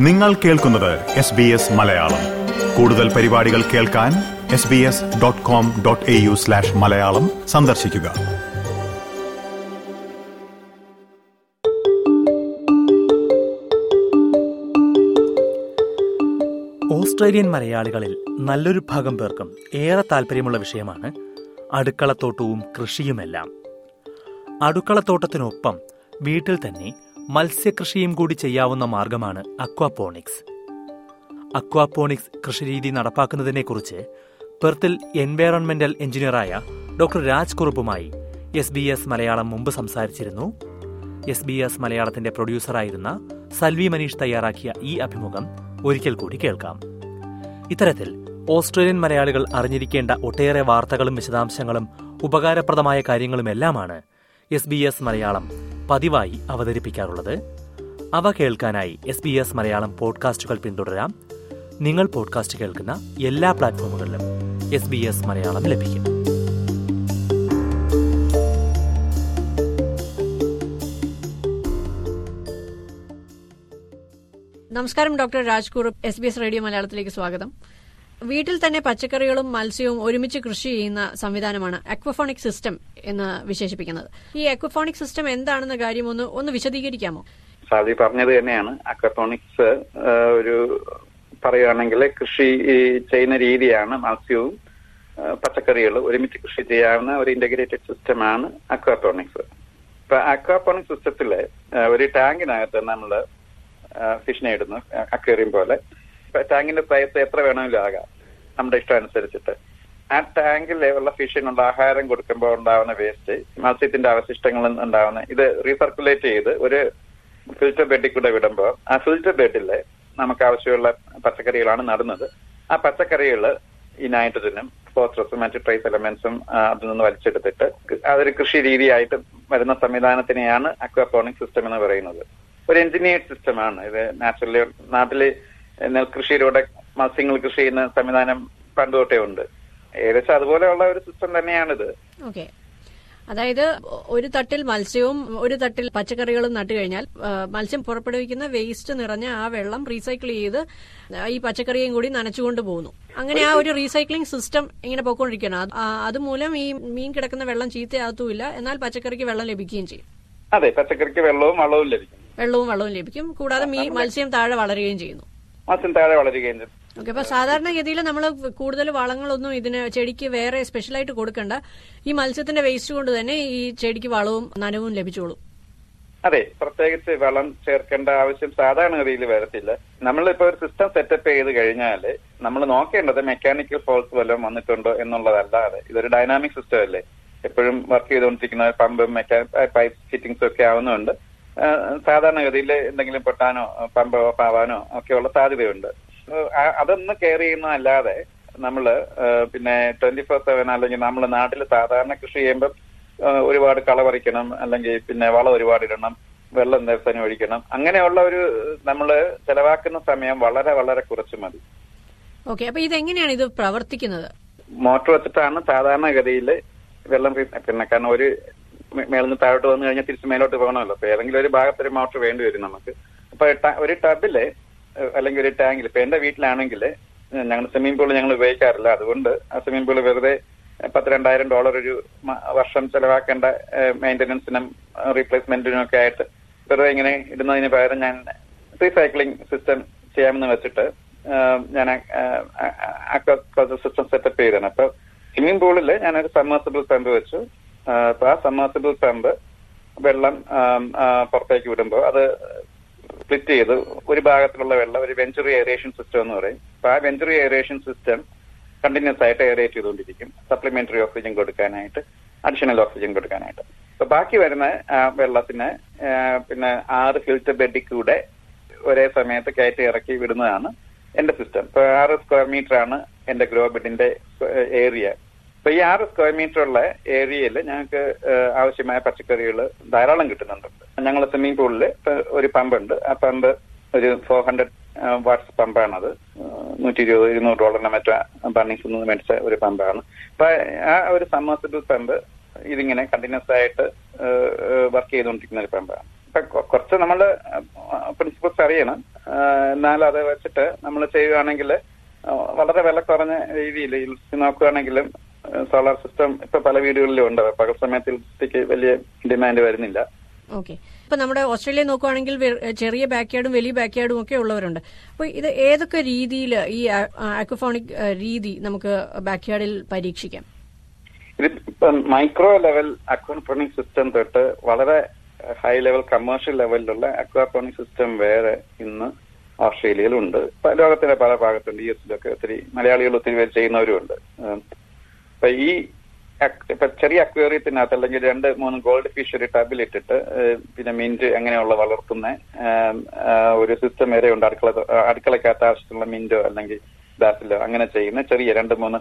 നിങ്ങൾ കേൾക്കുന്നത് S B S Malayalam. കൂടുതൽ പരിപാടികൾ കേൾക്കാൻ S B S dot com dot A U slash Malayalam സന്ദർശിക്കുക. ഓസ്ട്രേലിയൻ മലയാളികളിൽ നല്ലൊരു ഭാഗം പേർക്കും ഏറെ താല്പര്യമുള്ള വിഷയമാണ് അടുക്കളത്തോട്ടവും കൃഷിയുമെല്ലാം. അടുക്കളത്തോട്ടത്തിനൊപ്പം വീട്ടിൽ തന്നെ മത്സ്യകൃഷിയും കൂടി ചെയ്യാവുന്ന മാർഗമാണ് അക്വാപോണിക്സ്. അക്വാപോണിക്സ് കൃഷിരീതി നടപ്പാക്കുന്നതിനെക്കുറിച്ച് പെർത്തിൽ എൻവയറോൺമെന്റൽ എഞ്ചിനീയറായ ഡോക്ടർ രാജ് കുറുപ്പുമായി എസ് ബി എസ് മലയാളം മുമ്പ് സംസാരിച്ചിരുന്നു. എസ് ബി എസ് മലയാളത്തിന്റെ പ്രൊഡ്യൂസറായിരുന്ന സൽവി മനീഷ് തയ്യാറാക്കിയ ഈ അഭിമുഖം ഒരിക്കൽ കൂടി കേൾക്കാം. ഇത്തരത്തിൽ ഓസ്ട്രേലിയൻ മലയാളികൾ അറിഞ്ഞിരിക്കേണ്ട ഒട്ടേറെ വാർത്തകളും വിശദാംശങ്ങളും ഉപകാരപ്രദമായ കാര്യങ്ങളുമെല്ലാമാണ് എസ് ബി എസ് മലയാളം പതിവായി അവതരിപ്പിക്കാറുള്ളത്. അവ കേൾക്കാനായി എസ് ബി എസ് മലയാളം പോഡ്കാസ്റ്റുകൾ പിന്തുടരാം. നിങ്ങൾ പോഡ്കാസ്റ്റ് കേൾക്കുന്ന എല്ലാ പ്ലാറ്റ്ഫോമുകളിലും എസ് ബി എസ് മലയാളം ലഭിക്കും. നമസ്കാരം doctor രാജ്കൂർ S B S radio മലയാളത്തിലേക്ക് സ്വാഗതം. വീട്ടിൽ തന്നെ പച്ചക്കറികളും മത്സ്യവും ഒരുമിച്ച് കൃഷി ചെയ്യുന്ന സംവിധാനമാണ് അക്വഫോണിക് സിസ്റ്റം എന്ന് വിശേഷിപ്പിക്കുന്നത്. ഈ അക്വഫോണിക് സിസ്റ്റം എന്താണെന്ന കാര്യം ഒന്ന് ഒന്ന് വിശദീകരിക്കാമോ? സാദി പറഞ്ഞത് തന്നെയാണ്. അക്വഫോണിക്സ് ഒരു പറയുകയാണെങ്കിൽ കൃഷി ചെയ്യുന്ന രീതിയാണ് മത്സ്യവും പച്ചക്കറികൾ ഒരുമിച്ച് കൃഷി ചെയ്യാവുന്ന ഒരു ഇന്റഗ്രേറ്റഡ് സിസ്റ്റമാണ് അക്വാപോണിക്സ് ഇപ്പൊ അക്വാപോണിക്സ് സിസ്റ്റത്തിൽ ഒരു ടാങ്കിനകത്ത് നമ്മൾ ഫിഷിനെ ഇടുന്നു അക്വേറിയം പോലെ. ടാങ്കിന്റെ സൈസ് എത്ര വേണമെങ്കിലും ആകാം നമ്മുടെ ഇഷ്ടം അനുസരിച്ചിട്ട്. ആ ടാങ്കിൽ ഉള്ള ഫിഷിനുള്ള ആഹാരം കൊടുക്കുമ്പോൾ ഉണ്ടാവുന്ന വേസ്റ്റ് മത്സ്യത്തിന്റെ അവശിഷ്ടങ്ങൾ ഉണ്ടാവുന്ന ഇത് റീസർക്കുലേറ്റ് ചെയ്ത് ഒരു ഫിൽറ്റർ ബെഡിൽ കൂടെ വിടുമ്പോൾ ആ ഫിൽറ്റർ ബെഡിൽ നമുക്ക് ആവശ്യമുള്ള പച്ചക്കറികളാണ് നടുന്നത്. ആ പച്ചക്കറികൾ ഈ നൈട്രജനും ഫോസ്ഫറസും മറ്റ് ട്രേസ് എലമെന്റ്സും അതിൽ നിന്ന് വലിച്ചെടുത്തിട്ട് അതൊരു കൃഷി രീതിയായിട്ട് വരുന്ന സംവിധാനത്തിനെയാണ് അക്വാപോണിക് സിസ്റ്റം എന്ന് പറയുന്നത്. ഒരു എഞ്ചിനീയർഡ് സിസ്റ്റമാണ് ഇത് നാച്ചുറലി നാട്ടിൽ നെൽകൃഷിയിലൂടെ മത്സ്യങ്ങൾ കൃഷി ചെയ്യുന്ന സംവിധാനം പണ്ട് തൊട്ടേ ഉണ്ട്. ഏകദേശം അതുപോലെയുള്ള ഒരു സിസ്റ്റം തന്നെയാണിത്. ഓക്കെ. അതായത് ഒരു തട്ടിൽ മത്സ്യവും ഒരു തട്ടിൽ പച്ചക്കറികളും നട്ടു കഴിഞ്ഞാൽ മത്സ്യം പുറപ്പെടുവിക്കുന്ന വേസ്റ്റ് നിറഞ്ഞ ആ വെള്ളം റീസൈക്കിൾ ചെയ്ത് ഈ പച്ചക്കറിയും കൂടി നനച്ചുകൊണ്ട് പോകുന്നു. അങ്ങനെ ആ ഒരു റീസൈക്ലിംഗ് സിസ്റ്റം ഇങ്ങനെ പോയിക്കൊണ്ടിരിക്കണം അതുമൂലം ഈ മീൻ കിടക്കുന്ന വെള്ളം ചീത്തയാകത്തുമില്ല. എന്നാൽ പച്ചക്കറിക്ക് വെള്ളം ലഭിക്കുകയും ചെയ്യും. അതെ പച്ചക്കറിക്ക് വെള്ളവും വളവും ലഭിക്കും. വെള്ളവും വളവും ലഭിക്കും. കൂടാതെ മീൻ മത്സ്യം താഴെ വളരുകയും ചെയ്യുന്നു. മത്സ്യം താഴെ വളരുകയും ചെയ്യും ഓക്കെ അപ്പൊ സാധാരണഗതിയിൽ നമ്മൾ കൂടുതൽ വളങ്ങളൊന്നും ഇതിന് ചെടിക്ക് വേറെ സ്പെഷ്യലായിട്ട് കൊടുക്കണ്ട. ഈ മത്സ്യത്തിന്റെ വേസ്റ്റ് കൊണ്ട് തന്നെ ഈ ചെടിക്ക് വളവും നനവും ലഭിച്ചോളും. അതെ പ്രത്യേകിച്ച് വളം ചേർക്കേണ്ട ആവശ്യം സാധാരണഗതിയിൽ വരത്തില്ല. നമ്മളിപ്പോ ഒരു സിസ്റ്റം സെറ്റപ്പ് ചെയ്ത് കഴിഞ്ഞാൽ നമ്മൾ നോക്കേണ്ടത് മെക്കാനിക്കൽ ഫോൾസ് വല്ലതും വന്നിട്ടുണ്ടോ എന്നുള്ളതല്ലാതെ ഇതൊരു ഡൈനാമിക് സിസ്റ്റം അല്ലേ? എപ്പോഴും വർക്ക് ചെയ്തുകൊണ്ടിരിക്കുന്ന പമ്പും മെക്കാ പൈപ്പ് ഫിറ്റിംഗ്സും ഒക്കെ ആവുന്നുണ്ട് സാധാരണഗതിയിൽ എന്തെങ്കിലും പൊട്ടാനോ പമ്പോ പാവാനോ ഒക്കെയുള്ള സാധ്യതയുണ്ട്. അതൊന്ന് കെയർ ചെയ്യുന്നതല്ലാതെ നമ്മൾ പിന്നെ ട്വന്റി ഫോർ സെവൻ അല്ലെങ്കിൽ നമ്മൾ നാട്ടിൽ സാധാരണ കൃഷി ചെയ്യുമ്പോൾ ഒരുപാട് കള പറിക്കണം അല്ലെങ്കിൽ പിന്നെ വളം ഒരുപാട് ഇടണം വെള്ളം ദിവസം ഒഴിക്കണം. അങ്ങനെയുള്ള ഒരു നമ്മൾ ചെലവാക്കുന്ന സമയം വളരെ വളരെ കുറച്ച് മതി. ഓക്കെ അപ്പൊ ഇതെങ്ങനെയാണ് ഇത് പ്രവർത്തിക്കുന്നത്? മോട്ടോർ വെച്ചിട്ടാണ് സാധാരണഗതിയിൽ വെള്ളം പിന്നെ കാരണം ഒരു മേളിന്ന് താഴോട്ട് വന്നു കഴിഞ്ഞാൽ തിരിച്ച് മേലോട്ട് പോകണമല്ലോ അപ്പൊ ഏതെങ്കിലും ഒരു ഭാഗത്ത് ഒരു മോട്ടർ വേണ്ടി വരും നമുക്ക് അപ്പൊ ഒരു ടബിൽ അല്ലെങ്കിൽ ഒരു ടാങ്കിൽ ഇപ്പൊ എന്റെ വീട്ടിലാണെങ്കിൽ ഞങ്ങൾ സ്വിമ്മിംഗ് പൂൾ ഞങ്ങൾ ഉപയോഗിക്കാറില്ല അതുകൊണ്ട് ആ സ്വിമ്മിംഗ് പൂൾ വെറുതെ പത്ത് രണ്ടായിരം ഡോളർ ഒരു വർഷം ചെലവാക്കേണ്ട മെയിന്റനൻസിനും റീപ്ലേസ്മെന്റിനും ഒക്കെ ആയിട്ട് വെറുതെ ഇങ്ങനെ ഇടുന്നതിന് പകരം ഞാൻ റീസൈക്ലിംഗ് സിസ്റ്റം ചെയ്യാമെന്ന് വെച്ചിട്ട് ഞാൻ സിസ്റ്റം സെറ്റപ്പ് ചെയ്തതാണ് അപ്പൊ സ്വിമ്മിംഗ് പൂളിൽ ഞാനൊരു സമ്മേഴ്സിബിൾ പമ്പ് അപ്പൊ ആ സമ്മർദ്ദത്തിൽ പമ്പ് വെള്ളം പുറത്തേക്ക് വിടുമ്പോൾ അത് സ്പ്ലിറ്റ് ചെയ്ത് ഒരു ഭാഗത്തിലുള്ള വെള്ളം ഒരു വെഞ്ചുറി എയറേഷൻ സിസ്റ്റം എന്ന് പറയും. അപ്പൊ ആ വെഞ്ചുറി എയറേഷൻ സിസ്റ്റം കണ്ടിന്യൂസ് ആയിട്ട് എയറേറ്റ് ചെയ്തുകൊണ്ടിരിക്കും. സപ്ലിമെന്ററി ഓക്സിജൻ കൊടുക്കാനായിട്ട് അഡീഷണൽ ഓക്സിജൻ കൊടുക്കാനായിട്ട്. അപ്പൊ ബാക്കി വരുന്ന വെള്ളത്തിന് പിന്നെ ആറ് ഫിൽറ്റർ ബെഡിൽ കൂടെ ഒരേ സമയത്ത് കയറ്റി ഇറക്കി വിടുന്നതാണ് എന്റെ സിസ്റ്റം ഇപ്പൊ ആറ് സ്ക്വയർ മീറ്റർ ആണ് എന്റെ ഗ്രോ ബെഡിന്റെ ഏരിയ. അപ്പൊ ഈ ആറ് സ്ക്വയർ മീറ്റർ ഉള്ള ഏരിയയിൽ ഞങ്ങൾക്ക് ആവശ്യമായ പച്ചക്കറികൾ ധാരാളം കിട്ടുന്നുണ്ട്. ഞങ്ങൾ സ്വിമ്മിംഗ് പൂളിൽ ഒരു പമ്പ് ഉണ്ട്. ആ പമ്പ് ഒരു ഫോർ ഹൺഡ്രഡ് വാട്ട്സ് പമ്പാണത് നൂറ്റി ഇരുപത് ഇരുന്നൂറ് ഡോളറിന് മറ്റ ബർണിങ്സ് മേടിച്ച ഒരു പമ്പാണ് അപ്പൊ ആ ഒരു സമ്മർസിബിൾ പമ്പ് ഇതിങ്ങനെ കണ്ടിന്യൂസ് ആയിട്ട് വർക്ക് ചെയ്തുകൊണ്ടിരിക്കുന്ന ഒരു പമ്പാണ് ഇപ്പൊ കുറച്ച് നമ്മൾ പ്രിൻസിപ്പൾസ് അറിയണം. എന്നാൽ അത് വെച്ചിട്ട് നമ്മൾ ചെയ്യുകയാണെങ്കിൽ വളരെ വില കുറഞ്ഞ രീതിയിൽ നോക്കുകയാണെങ്കിലും സോളാർ സിസ്റ്റം ഇപ്പൊ പല വീടുകളിലും ഉണ്ട്. പകൽ സമയത്ത് ഇലക്ട്രിസിറ്റിക്ക് വലിയ ഡിമാൻഡ് വരുന്നില്ല. ഓക്കെ. ഇപ്പൊ നമ്മുടെ ഓസ്ട്രേലിയ നോക്കുവാണെങ്കിൽ ചെറിയ ബാക്ക്യാർഡും വലിയ ബാക്ക്യാർഡും ഒക്കെ ഉള്ളവരുണ്ട്. അപ്പൊ ഇത് ഏതൊക്കെ രീതിയിൽ ഈ അക്വഫോണിക് രീതി നമുക്ക് ബാക്ക്യാർഡിൽ പരീക്ഷിക്കാം? ഇത് ഇപ്പം മൈക്രോ ലെവൽ അക്വാപോണിക് സിസ്റ്റം തൊട്ട് വളരെ ഹൈ ലെവൽ കമേഴ്ഷ്യൽ ലെവലിലുള്ള അക്വാഫോണിക് സിസ്റ്റം വേറെ ഇന്ന് ഓസ്ട്രേലിയയിലുണ്ട്. ലോകത്തിന്റെ പല ഭാഗത്തുണ്ട് യു എസിലൊക്കെ ഒത്തിരി മലയാളികൾ ഒത്തിരി പേര് ചെയ്യുന്നവരുമുണ്ട്. അപ്പൊ ഈ ചെറിയ അക്വേറിയത്തിനകത്ത് അല്ലെങ്കിൽ രണ്ട് മൂന്ന് ഗോൾഡ് ഫിഷറി ടബിലിട്ടിട്ട് പിന്നെ മിന്റ് അങ്ങനെയുള്ള വളർത്തുന്ന ഒരു സിസ്റ്റം വരെ ഉണ്ട്. അടുക്കള അടുക്കളക്കകത്ത് ആവശ്യത്തിലുള്ള മിന്റോ അല്ലെങ്കിൽ ബാസിലോ അങ്ങനെ ചെയ്യുന്ന ചെറിയ രണ്ട് മൂന്ന്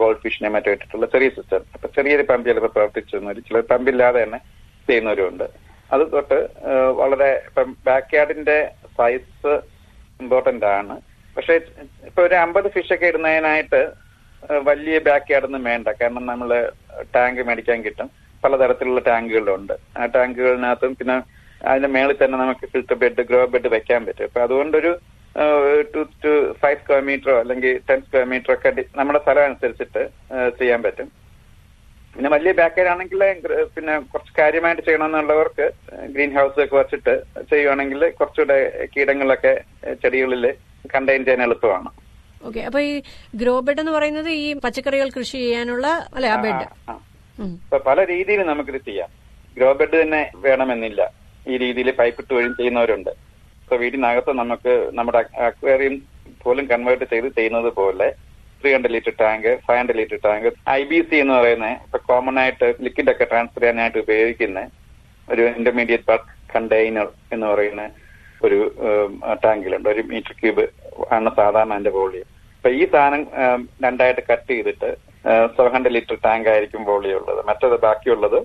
ഗോൾഡ് ഫിഷിനെ മറ്റോ ഇട്ടിട്ടുള്ള ചെറിയ സിസ്റ്റം അപ്പൊ ചെറിയൊരു പമ്പ് ചിലപ്പോൾ പ്രവർത്തിച്ചു ചില പമ്പില്ലാതെ തന്നെ ചെയ്യുന്നവരുണ്ട് അത് തൊട്ട് വളരെ ഇപ്പം ബാക്ക് യാർഡിന്റെ സൈസ് ഇമ്പോർട്ടന്റ് ആണ്. പക്ഷെ ഇപ്പൊ ഒരു അമ്പത് ഫിഷൊക്കെ ഇടുന്നതിനായിട്ട് വലിയ ബാക്ക് യാർഡൊന്നും വേണ്ട. കാരണം നമ്മൾ ടാങ്ക് മേടിക്കാൻ കിട്ടും. പലതരത്തിലുള്ള ടാങ്കുകളുണ്ട്. ആ ടാങ്കുകളിനകത്തും പിന്നെ അതിന്റെ മേളിൽ തന്നെ നമുക്ക് ഫിൽറ്റർ ബെഡ് ഗ്രോ ബെഡ് വെക്കാൻ പറ്റും. അപ്പൊ അതുകൊണ്ടൊരു ടു ടു ഫൈവ് സ്ക്വയർ മീറ്ററോ അല്ലെങ്കിൽ ടെൻ സ്ക്വയർ മീറ്ററോ ഒക്കെ നമ്മുടെ സ്ഥലം അനുസരിച്ചിട്ട് ചെയ്യാൻ പറ്റും. പിന്നെ വലിയ ബാക്കേജ് ആണെങ്കിൽ പിന്നെ കുറച്ച് കാര്യമായിട്ട് ചെയ്യണമെന്നുള്ളവർക്ക് ഗ്രീൻ ഹൗസ് ഒക്കെ വെച്ചിട്ട് ചെയ്യുവാണെങ്കിൽ കുറച്ചുകൂടെ കീടങ്ങളൊക്കെ ചെടികളിൽ കണ്ടെയ്ൻ ചെയ്യാൻ എളുപ്പമാണ്. ഓക്കെ അപ്പൊ ഈ ഗ്രോ ബെഡ് എന്ന് പറയുന്നത് ഈ പച്ചക്കറികൾ കൃഷി ചെയ്യാനുള്ള അല്ലെ ആ ബെഡ്. ഇപ്പൊ പല രീതിയിൽ നമുക്കിത് ചെയ്യാം. ഗ്രോ ബെഡ് തന്നെ വേണമെന്നില്ല. ഈ രീതിയിൽ പൈപ്പ് ഇട്ട് വഴി ചെയ്യുന്നവരുണ്ട്. ഇപ്പൊ വീടിനകത്ത് നമുക്ക് നമ്മുടെ അക്വേറിയം പോലും കൺവേർട്ട് ചെയ്ത് ചെയ്യുന്നത് പോലെ three hundred litre tank five hundred litre tank I B C എന്ന് പറയുന്ന ഇപ്പൊ കോമൺ ആയിട്ട് ലിക്വിഡ് ഒക്കെ ട്രാൻസ്ഫർ ചെയ്യാനായിട്ട് ഉപയോഗിക്കുന്ന ഒരു ഇന്റർമീഡിയറ്റ് ബൾക്ക് കണ്ടെയ്നർ എന്ന് പറയുന്ന ഒരു ടാങ്കിലുണ്ട് ഒരു മീറ്റർ ക്യൂബ് ആണ് സാധാരണ അതിന്റെ വോളിയം അപ്പൊ ഈ സാധനം രണ്ടായിട്ട് കട്ട് ചെയ്തിട്ട് സെവൻ ഹൺഡ്രഡ് ലിറ്റർ ടാങ്ക് ആയിരിക്കും ബോളിയുള്ളത്. മറ്റത് ബാക്കിയുള്ളത്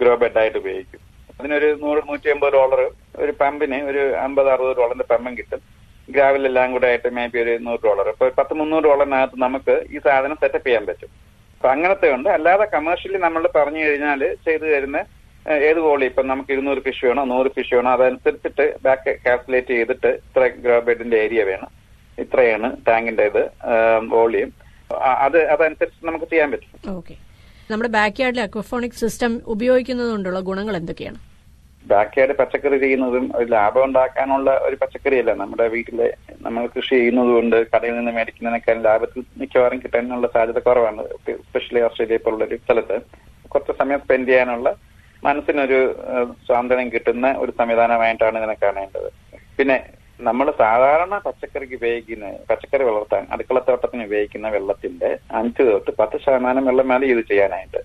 ഗ്രോ ബെഡ് ആയിട്ട് ഉപയോഗിക്കും. അതിനൊരു നൂറ് നൂറ്റി അമ്പത് ഡോളർ ഒരു പമ്പിന് ഒരു അമ്പത് അറുപത് ഡോളറിന്റെ പമ്പും കിട്ടും. ഗ്രാവലെല്ലാം കൂടെ ആയിട്ട് മേ ബി ഒരു നൂറ് ഡോളർ ഇപ്പൊ പത്ത് മുന്നൂറ് ഡോളറിനകത്ത് നമുക്ക് ഈ സാധനം സെറ്റപ്പ് ചെയ്യാൻ പറ്റും. അപ്പൊ അങ്ങനത്തെ ഉണ്ട്. അല്ലാതെ കമേഴ്ഷ്യലി നമ്മൾ പറഞ്ഞു കഴിഞ്ഞാൽ ചെയ്തു തരുന്ന ഏത് ബോളി ഇപ്പൊ നമുക്ക് ഇരുന്നൂറ് ഫിഷ് വേണോ? നൂറ് ഫിഷ് വേണോ? അതനുസരിച്ചിട്ട് ബാക്ക് കാൽക്കുലേറ്റ് ചെയ്തിട്ട് ഇത്ര ഗ്രോ ബെഡിന്റെ ഏരിയ വേണം. ഇത്രയാണ് ടാങ്കിന്റെ ഇത് വോളിയം. അത് അതനുസരിച്ച് നമുക്ക് ചെയ്യാൻ പറ്റും. ഓക്കെ. നമ്മുടെ ബാക്ക് യാർഡിലെ അക്വഫോണിക് സിസ്റ്റം ഉപയോഗിക്കുന്നത് കൊണ്ടുള്ള ഗുണങ്ങൾ എന്തൊക്കെയാണ്? ബാക്ക് യാർഡ് പച്ചക്കറി ചെയ്യുന്നതും ഒരു ലാഭം ഉണ്ടാക്കാനുള്ള ഒരു പച്ചക്കറിയല്ല. നമ്മുടെ വീട്ടിലെ നമ്മൾ കൃഷി ചെയ്യുന്നതുകൊണ്ട് കടയിൽ നിന്ന് മേടിക്കുന്നതിനേക്കാൾ ലാഭത്തിൽ മിക്കവാറും കിട്ടാനുള്ള സാധ്യത കുറവാണ്. സ്പെഷ്യലി ഓസ്ട്രേലിയ പോലുള്ള ഒരു സ്ഥലത്ത് കുറച്ച് സമയം സ്പെൻഡ് ചെയ്യാനുള്ള മനസ്സിനൊരു സ്വാതന്ത്ര്യം കിട്ടുന്ന ഒരു സംവിധാനമായിട്ടാണ് ഇതിനെ കാണേണ്ടത്. പിന്നെ നമ്മൾ സാധാരണ പച്ചക്കറിക്ക് ഉപയോഗിക്കുന്ന പച്ചക്കറി വളർത്താൻ അടുക്കളത്തോട്ടത്തിന് ഉപയോഗിക്കുന്ന വെള്ളത്തിന്റെ അഞ്ച് തൊട്ട് പത്ത് ശതമാനം വെള്ളം മതി ഇത് ചെയ്യാനായിട്ട്.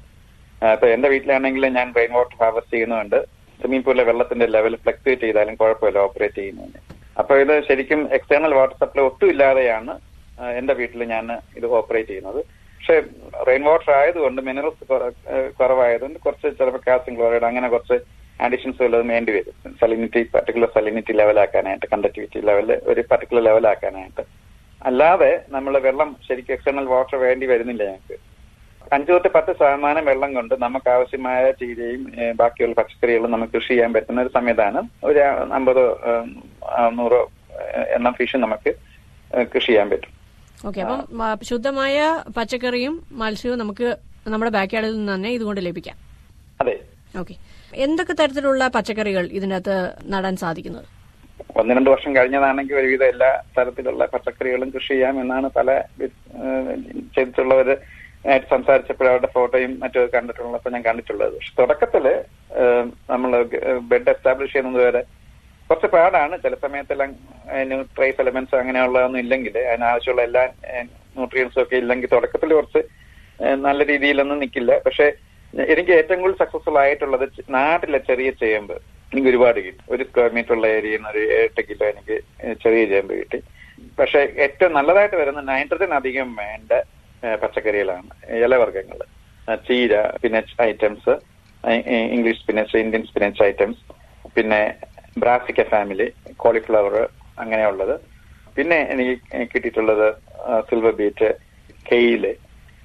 ഇപ്പൊ എന്റെ വീട്ടിലാണെങ്കിൽ ഞാൻ റെയിൻ വാട്ടർ ഹാർവസ്റ്റ് ചെയ്യുന്നുണ്ട്. സ്വിമ്മിംഗ് പൂളിലെ വെള്ളത്തിന്റെ ലെവൽ ഫ്ലക്ച്വേറ്റ് ചെയ്താലും കുഴപ്പമില്ല ഓപ്പറേറ്റ് ചെയ്യുന്നതിന്. അപ്പൊ ഇത് ശരിക്കും എക്സ്റ്റേണൽ വാട്ടർ സപ്ലൈ ഒട്ടും ഇല്ലാതെയാണ് എന്റെ വീട്ടിൽ ഞാൻ ഇത് ഓപ്പറേറ്റ് ചെയ്യുന്നത്. പക്ഷെ റെയിൻ വാട്ടർ ആയതുകൊണ്ട് മിനറൽസ് കുറവായതുകൊണ്ട് കുറച്ച് ചിലപ്പോൾ കാൽസ്യം ക്ലോറൈഡ് അങ്ങനെ കുറച്ച് അഡീഷൻസ് വല്ലതും വേണ്ടി വരും. സലിനിറ്റി പർട്ടിക്കുലർ സലിനിറ്റി ലെവലാക്കാനായിട്ട് കണ്ടക്ടിവിറ്റി ലെവൽ ഒരു പർട്ടിക്കുലർ ലെവലാക്കാനായിട്ട് അല്ലാതെ നമ്മൾ വെള്ളം ശരിക്കും എക്സ്റ്റേണൽ വാട്ടർ വേണ്ടി വരുന്നില്ല ഞങ്ങൾക്ക്. അഞ്ചു തൊട്ട് പത്ത് ശതമാനം വെള്ളം കൊണ്ട് നമുക്ക് ആവശ്യമായ ചീരയും ബാക്കിയുള്ള പച്ചക്കറികളും നമുക്ക് കൃഷി ചെയ്യാൻ പറ്റുന്ന ഒരു സംവിധാനം ഒരു അമ്പതോ നൂറോ എണ്ണം ഫിഷ് നമുക്ക് കൃഷി ചെയ്യാൻ പറ്റും. ഓക്കെ അപ്പം ശുദ്ധമായ പച്ചക്കറിയും മത്സ്യവും നമുക്ക് നമ്മുടെ ബാക്ക്യാർഡിൽ നിന്ന് തന്നെ ഇതുകൊണ്ട് ലഭിക്കാം. ഓക്കെ. എന്തൊക്കെ തരത്തിലുള്ള പച്ചക്കറികൾ ഇതിനകത്ത് നടാൻ സാധിക്കുന്നത്? ഒന്ന് രണ്ട് വർഷം കഴിഞ്ഞതാണെങ്കിൽ ഒരുവിധം എല്ലാ തരത്തിലുള്ള പച്ചക്കറികളും കൃഷി ചെയ്യാം എന്നാണ് പല ചെയ്തിട്ടുള്ളവർ ആയിട്ട് സംസാരിച്ചപ്പോൾ അവരുടെ ഫോട്ടോയും മറ്റും കണ്ടിട്ടുള്ളപ്പോൾ ഞാൻ കണ്ടിട്ടുള്ളത്. പക്ഷെ തുടക്കത്തിൽ നമ്മൾ ബെഡ് എസ്റ്റാബ്ലിഷ് ചെയ്യുന്നത് വരെ കുറച്ച് പാടാണ്. ചില സമയത്തെല്ലാം ന്യൂട്രൈസ് എലമെന്റ്സ് അങ്ങനെയുള്ളതൊന്നും ഇല്ലെങ്കിൽ അതിനാവശ്യമുള്ള എല്ലാ ന്യൂട്രിയൻസും ഒക്കെ ഇല്ലെങ്കിൽ തുടക്കത്തിൽ കുറച്ച് നല്ല രീതിയിലൊന്നും നിൽക്കില്ല പക്ഷെ എനിക്ക് ഏറ്റവും കൂടുതൽ സക്സസ്ഫുൾ ആയിട്ടുള്ളത് നാട്ടിലെ ചെറിയ ചേമ്പ്. എനിക്ക് ഒരുപാട് കിട്ടി. ഒരു സ്ക്വയർ മീറ്റർ ഉള്ള ഏരിയയിൽ ഒരു എട്ട് കിലോ എനിക്ക് ചെറിയ ചേമ്പ് കിട്ടി. പക്ഷെ ഏറ്റവും നല്ലതായിട്ട് വരുന്ന നൈട്രജൻ അധികം വേണ്ട പച്ചക്കറികളാണ്. ഇലവർഗങ്ങൾ ചീര spinach items English spinach Indian spinach items പിന്നെ ബ്രാസിക്ക ഫാമിലി കോളിഫ്ലവർ അങ്ങനെയുള്ളത്. പിന്നെ എനിക്ക് കിട്ടിയിട്ടുള്ളത് സിൽവർ ബീറ്റ് കെയിൽ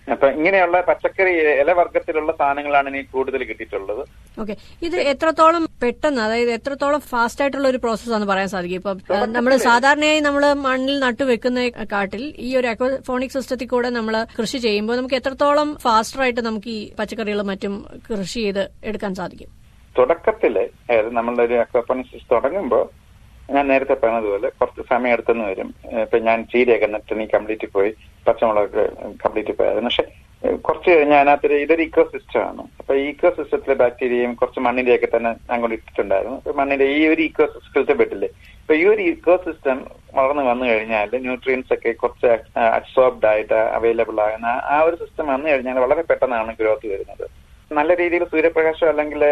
അപ്പൊ ഇങ്ങനെയുള്ള പച്ചക്കറി ഇലവർഗത്തിലുള്ള സാധനങ്ങളാണ് ഇനി കൂടുതൽ കിട്ടിയിട്ടുള്ളത്. ഓക്കെ. ഇത് എത്രത്തോളം പെട്ടെന്ന് അതായത് എത്രത്തോളം ഫാസ്റ്റ് ആയിട്ടുള്ള ഒരു പ്രോസസ് ആണെന്ന് പറയാൻ സാധിക്കും? ഇപ്പൊ നമ്മൾ സാധാരണയായി നമ്മൾ മണ്ണിൽ നട്ടു വെക്കുന്ന കാട്ടിൽ ഈ ഒരു അക്വഫോണിക് സിസ്റ്റത്തിൽ കൂടെ നമ്മൾ കൃഷി ചെയ്യുമ്പോൾ നമുക്ക് എത്രത്തോളം ഫാസ്റ്റർ ആയിട്ട് നമുക്ക് ഈ പച്ചക്കറികളും മറ്റും കൃഷി ചെയ്ത് എടുക്കാൻ സാധിക്കും? തുടക്കത്തിൽ അതായത് നമ്മളുടെ ഒരു അക്വഫോണിക് സിസ്റ്റം തുടങ്ങുമ്പോൾ ഞാൻ നേരത്തെ പറഞ്ഞതുപോലെ കുറച്ച് സമയം എടുത്തെന്ന് വരും. ഇപ്പൊ ഞാൻ ചീരയൊക്കെ നട്ട് നീ കംപ്ലീറ്റ് പോയി. പച്ചമുളക് കംപ്ലീറ്റ് പോയായിരുന്നു പക്ഷെ കുറച്ച് കഴിഞ്ഞാൽ അതിനകത്തൊരു ഇതൊരു ഈക്കോ സിസ്റ്റമാണ് അപ്പൊ ഈക്കോ സിസ്റ്റത്തിലെ ബാക്ടീരിയയും കുറച്ച് മണ്ണിന്റെയൊക്കെ തന്നെ കൊണ്ട് ഇട്ടിട്ടുണ്ടായിരുന്നു. മണ്ണിന്റെ ഈ ഒരു ഈക്കോ സിസ്റ്റത്തിൽ പെട്ടില്ലേ? അപ്പൊ ഈ ഒരു ഈക്കോ സിസ്റ്റം വളർന്നു വന്നു കഴിഞ്ഞാൽ ന്യൂട്രിയൻസ് ഒക്കെ കുറച്ച് അബ്സോർബ്ഡ് ആയിട്ട് അവൈലബിൾ ആകുന്ന ആ- ഒരു സിസ്റ്റം വന്നു കഴിഞ്ഞാൽ വളരെ പെട്ടെന്നാണ് ഗ്രോത്ത് വരുന്നത്. നല്ല രീതിയിൽ സൂര്യപ്രകാശം അല്ലെങ്കിൽ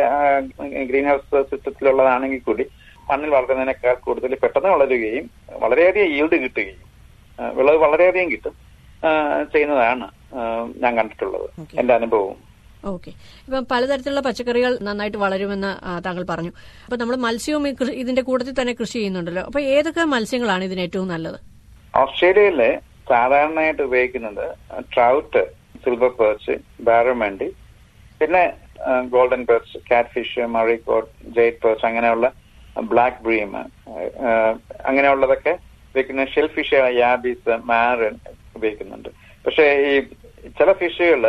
ഗ്രീൻ ഹൗസ് സിസ്റ്റത്തിലുള്ളതാണെങ്കിൽ കൂടി മണ്ണിൽ വളരുന്നതിനേക്കാൾ കൂടുതൽ പെട്ടെന്ന് വളരുകയും വളരെയധികം ഈൽഡ് കിട്ടുകയും വിളവ് വളരെയധികം കിട്ടും. ചെയ്യുന്നതാണ് ഞാൻ കണ്ടിട്ടുള്ളത്. എന്റെ അനുഭവവും. ഓക്കെ. ഇപ്പം പലതരത്തിലുള്ള പച്ചക്കറികൾ നന്നായിട്ട് വളരുമെന്ന് താങ്കൾ പറഞ്ഞു. അപ്പൊ നമ്മൾ മത്സ്യവും ഇതിന്റെ കൂട്ടത്തിൽ തന്നെ കൃഷി ചെയ്യുന്നുണ്ടല്ലോ. അപ്പൊ ഏതൊക്കെ മത്സ്യങ്ങളാണ് ഇതിന് ഏറ്റവും നല്ലത്? ഓസ്ട്രേലിയയിലെ സാധാരണയായിട്ട് ഉപയോഗിക്കുന്നത് ട്രൗട്ട് സിൽവർ പേർച്ച് ബാരമണ്ടി പിന്നെ golden perch catfish Murray cod jade perch അങ്ങനെയുള്ള ബ്ലാക്ക് ബ്രീം അങ്ങനെയുള്ളതൊക്കെ ഉപയോഗിക്കുന്ന ഷെൽ ഫിഷ് യാബീസ് മാരൻ ഉപയോഗിക്കുന്നുണ്ട്. പക്ഷേ ഈ ചില ഫിഷുകൾ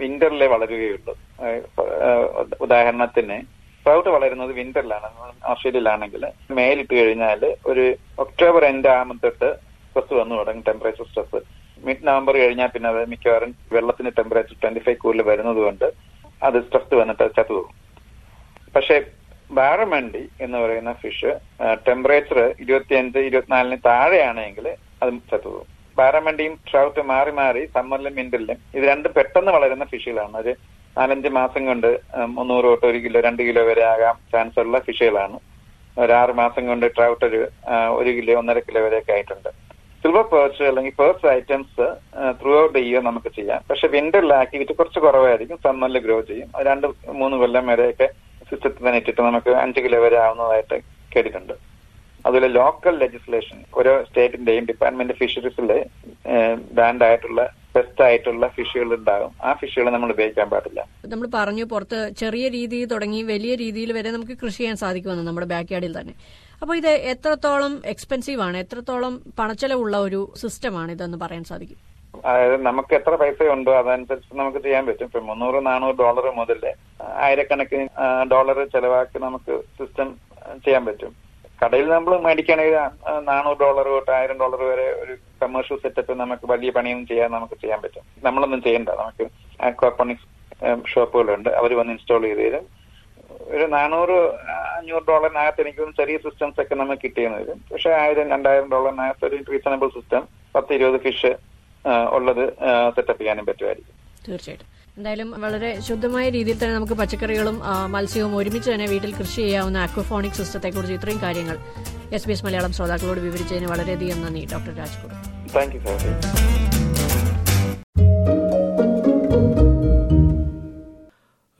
വിന്ററിലെ വളരുകയുള്ളൂ. ഉദാഹരണത്തിന് ട്രൗട്ട് വളരുന്നത് വിന്ററിലാണ്. ഓസ്ട്രേലിയയിലാണെങ്കിൽ മേലിട്ട് കഴിഞ്ഞാൽ ഒരു ഒക്ടോബർ എൻഡ് ആകുമ്പോൾ തൊട്ട് സ്ട്രെസ് വന്നു തുടങ്ങും. ടെമ്പറേച്ചർ സ്ട്രെസ് മിഡ് നവംബർ കഴിഞ്ഞാൽ പിന്നെ അത് മിക്കവാറും വെള്ളത്തിന് ടെമ്പറേച്ചർ ട്വന്റി ഫൈവ് കൂടുതൽ വരുന്നത് കൊണ്ട് അത് സ്ട്രെസ് വന്നിട്ട് ചത്തു പോകും. പക്ഷെ ബാരമണ്ടി എന്ന് പറയുന്ന ഫിഷ് ടെമ്പറേച്ചർ ഇരുപത്തിയഞ്ച് ഇരുപത്തിനാലിന് താഴെയാണെങ്കിൽ അത് ചത്തുപോകും ബാരമണ്ടിയും ട്രൗട്ട് മാറി മാറി സമ്മറിലും മിന്റിലും ഇത് രണ്ടും പെട്ടെന്ന് വളരുന്ന ഫിഷുകളാണ്. ഒരു നാലഞ്ച് മാസം കൊണ്ട് മുന്നൂറ് തൊട്ട് ഒരു കിലോ രണ്ട് കിലോ വരെ ആകാം ചാൻസ് ഉള്ള ഫിഷുകളാണ്. ഒരു ആറ് മാസം കൊണ്ട് ട്രൗട്ട് ഒരു ഒരു കിലോ ഒന്നര കിലോ വരെയൊക്കെ ആയിട്ടുണ്ട്. സിൽവർ പേർച്ച് അല്ലെങ്കിൽ perch items throughout the year നമുക്ക് ചെയ്യാം. പക്ഷെ വിന്ററിൽ ആക്ടിവിറ്റി കുറച്ച് കുറവായിരിക്കും. സമ്മറിൽ ഗ്രോ ചെയ്യും. രണ്ട് മൂന്ന് കൊല്ലം വരെയൊക്കെ സിസ്റ്റത്തിൽ തന്നെ ഇട്ടിട്ട് നമുക്ക് അഞ്ച് കിലോ വരെ ആവുന്നതായിട്ട് കേട്ടിട്ടുണ്ട്. അതുപോലെ ലോക്കൽ ലെജിസ്ലേഷൻ ഓരോ സ്റ്റേറ്റിന്റെയും ഡിപ്പാർട്ട്മെന്റ് ഫിഷറീസിൽ ബാൻഡ് ആയിട്ടുള്ള ബെസ്റ്റ് ആയിട്ടുള്ള ഫിഷുകൾ ഉണ്ടാകും. ആ ഫിഷുകൾ നമ്മൾ ഉപയോഗിക്കാൻ പാടില്ല. നമ്മൾ പറഞ്ഞു പുറത്ത് ചെറിയ രീതിയിൽ തുടങ്ങി വലിയ രീതിയിൽ വരെ നമുക്ക് കൃഷി ചെയ്യാൻ സാധിക്കുമെന്ന് നമ്മുടെ ബാക്ക് യാർഡിൽ തന്നെ. അപ്പോൾ ഇത് എത്രത്തോളം എക്സ്പെൻസീവ് ആണ്? എത്രത്തോളം പണച്ചെലവുള്ള ഒരു സിസ്റ്റമാണ് ഇതെന്ന് പറയാൻ സാധിക്കും? അതായത് നമുക്ക് എത്ര പൈസ ഉണ്ടോ അതനുസരിച്ച് നമുക്ക് ചെയ്യാൻ പറ്റും. ഇപ്പൊ മുന്നൂറ് നാനൂറ് ഡോളർ മുതൽ ആയിരക്കണക്കിന് ഡോളർ ചെലവാക്കി നമുക്ക് സിസ്റ്റം ചെയ്യാൻ പറ്റും. കടയിൽ നമ്മൾ മേടിക്കുകയാണെങ്കിൽ നാനൂറ് ഡോളർ തൊട്ട് ആയിരം ഡോളർ വരെ ഒരു കമേഴ്ഷ്യൽ സെറ്റപ്പ് നമുക്ക് വലിയ പണിയൊന്നും ചെയ്യാൻ നമുക്ക് ചെയ്യാൻ പറ്റും. നമ്മളൊന്നും ചെയ്യണ്ട. നമുക്ക് അക്വാപോണിക്സ് ഷോപ്പുകളുണ്ട്. അവർ വന്ന് ഇൻസ്റ്റാൾ ചെയ്ത് തരും. ഒരു നാനൂറ് അഞ്ഞൂറ് ഡോളറിനകത്ത് എനിക്കൊന്നും ചെറിയ സിസ്റ്റംസ് ഒക്കെ നമുക്ക് കിട്ടിയെന്ന് വരും. പക്ഷെ ആയിരം രണ്ടായിരം ഡോളറിനകത്ത് ഒരു റീസണബിൾ സിസ്റ്റം പത്ത് ഇരുപത് ഫിഷ് ഉള്ളത് സെറ്റപ്പ് ചെയ്യാനും പറ്റുമായിരിക്കും. തീർച്ചയായിട്ടും. എന്തായാലും വളരെ ശുദ്ധമായ രീതിയിൽ തന്നെ നമുക്ക് പച്ചക്കറികളും മത്സ്യവും ഒരുമിച്ച് തന്നെ വീട്ടിൽ കൃഷി ചെയ്യാവുന്ന അക്വഫോണിക് സിസ്റ്റത്തെക്കുറിച്ച് ഇത്രയും കാര്യങ്ങൾ എസ് ബി എസ് മലയാളം ശ്രോതാക്കളോട് വിവരിച്ചതിന് വളരെയധികം നന്ദി ഡോക്ടർ രാജ്കുമാർ.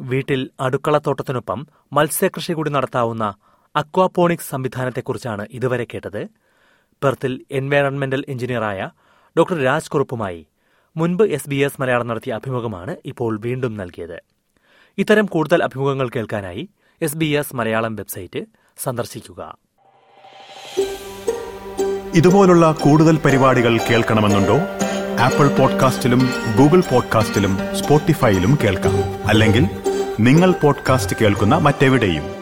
വീട്ടിൽ അടുക്കളത്തോട്ടത്തിനൊപ്പം മത്സ്യകൃഷി കൂടി നടത്താവുന്ന അക്വാപോണിക് സംവിധാനത്തെക്കുറിച്ചാണ് ഇതുവരെ കേട്ടത്. പെർത്തിൽ എൻവയറൺമെന്റൽ എഞ്ചിനീയറായ ഡോക്ടർ രാജ് കുറുപ്പുമായി മുൻപ് എസ് ബി എസ് മലയാളം നടത്തിയ അഭിമുഖമാണ് ഇപ്പോൾ വീണ്ടും നൽകിയത്. ഇത്തരം കൂടുതൽ അഭിമുഖങ്ങൾ കേൾക്കാനായി S B S Malayalam website സന്ദർശിക്കുക. ഇതുപോലുള്ള കൂടുതൽ പരിപാടികൾ കേൾക്കണമെന്നുണ്ടോ? ആപ്പിൾ പോഡ്കാസ്റ്റിലും ഗൂഗിൾ പോഡ്കാസ്റ്റിലും സ്പോട്ടിഫൈയിലും കേൾക്കാം. അല്ലെങ്കിൽ നിങ്ങൾ പോഡ്കാസ്റ്റ് കേൾക്കുന്ന മറ്റെവിടെയും.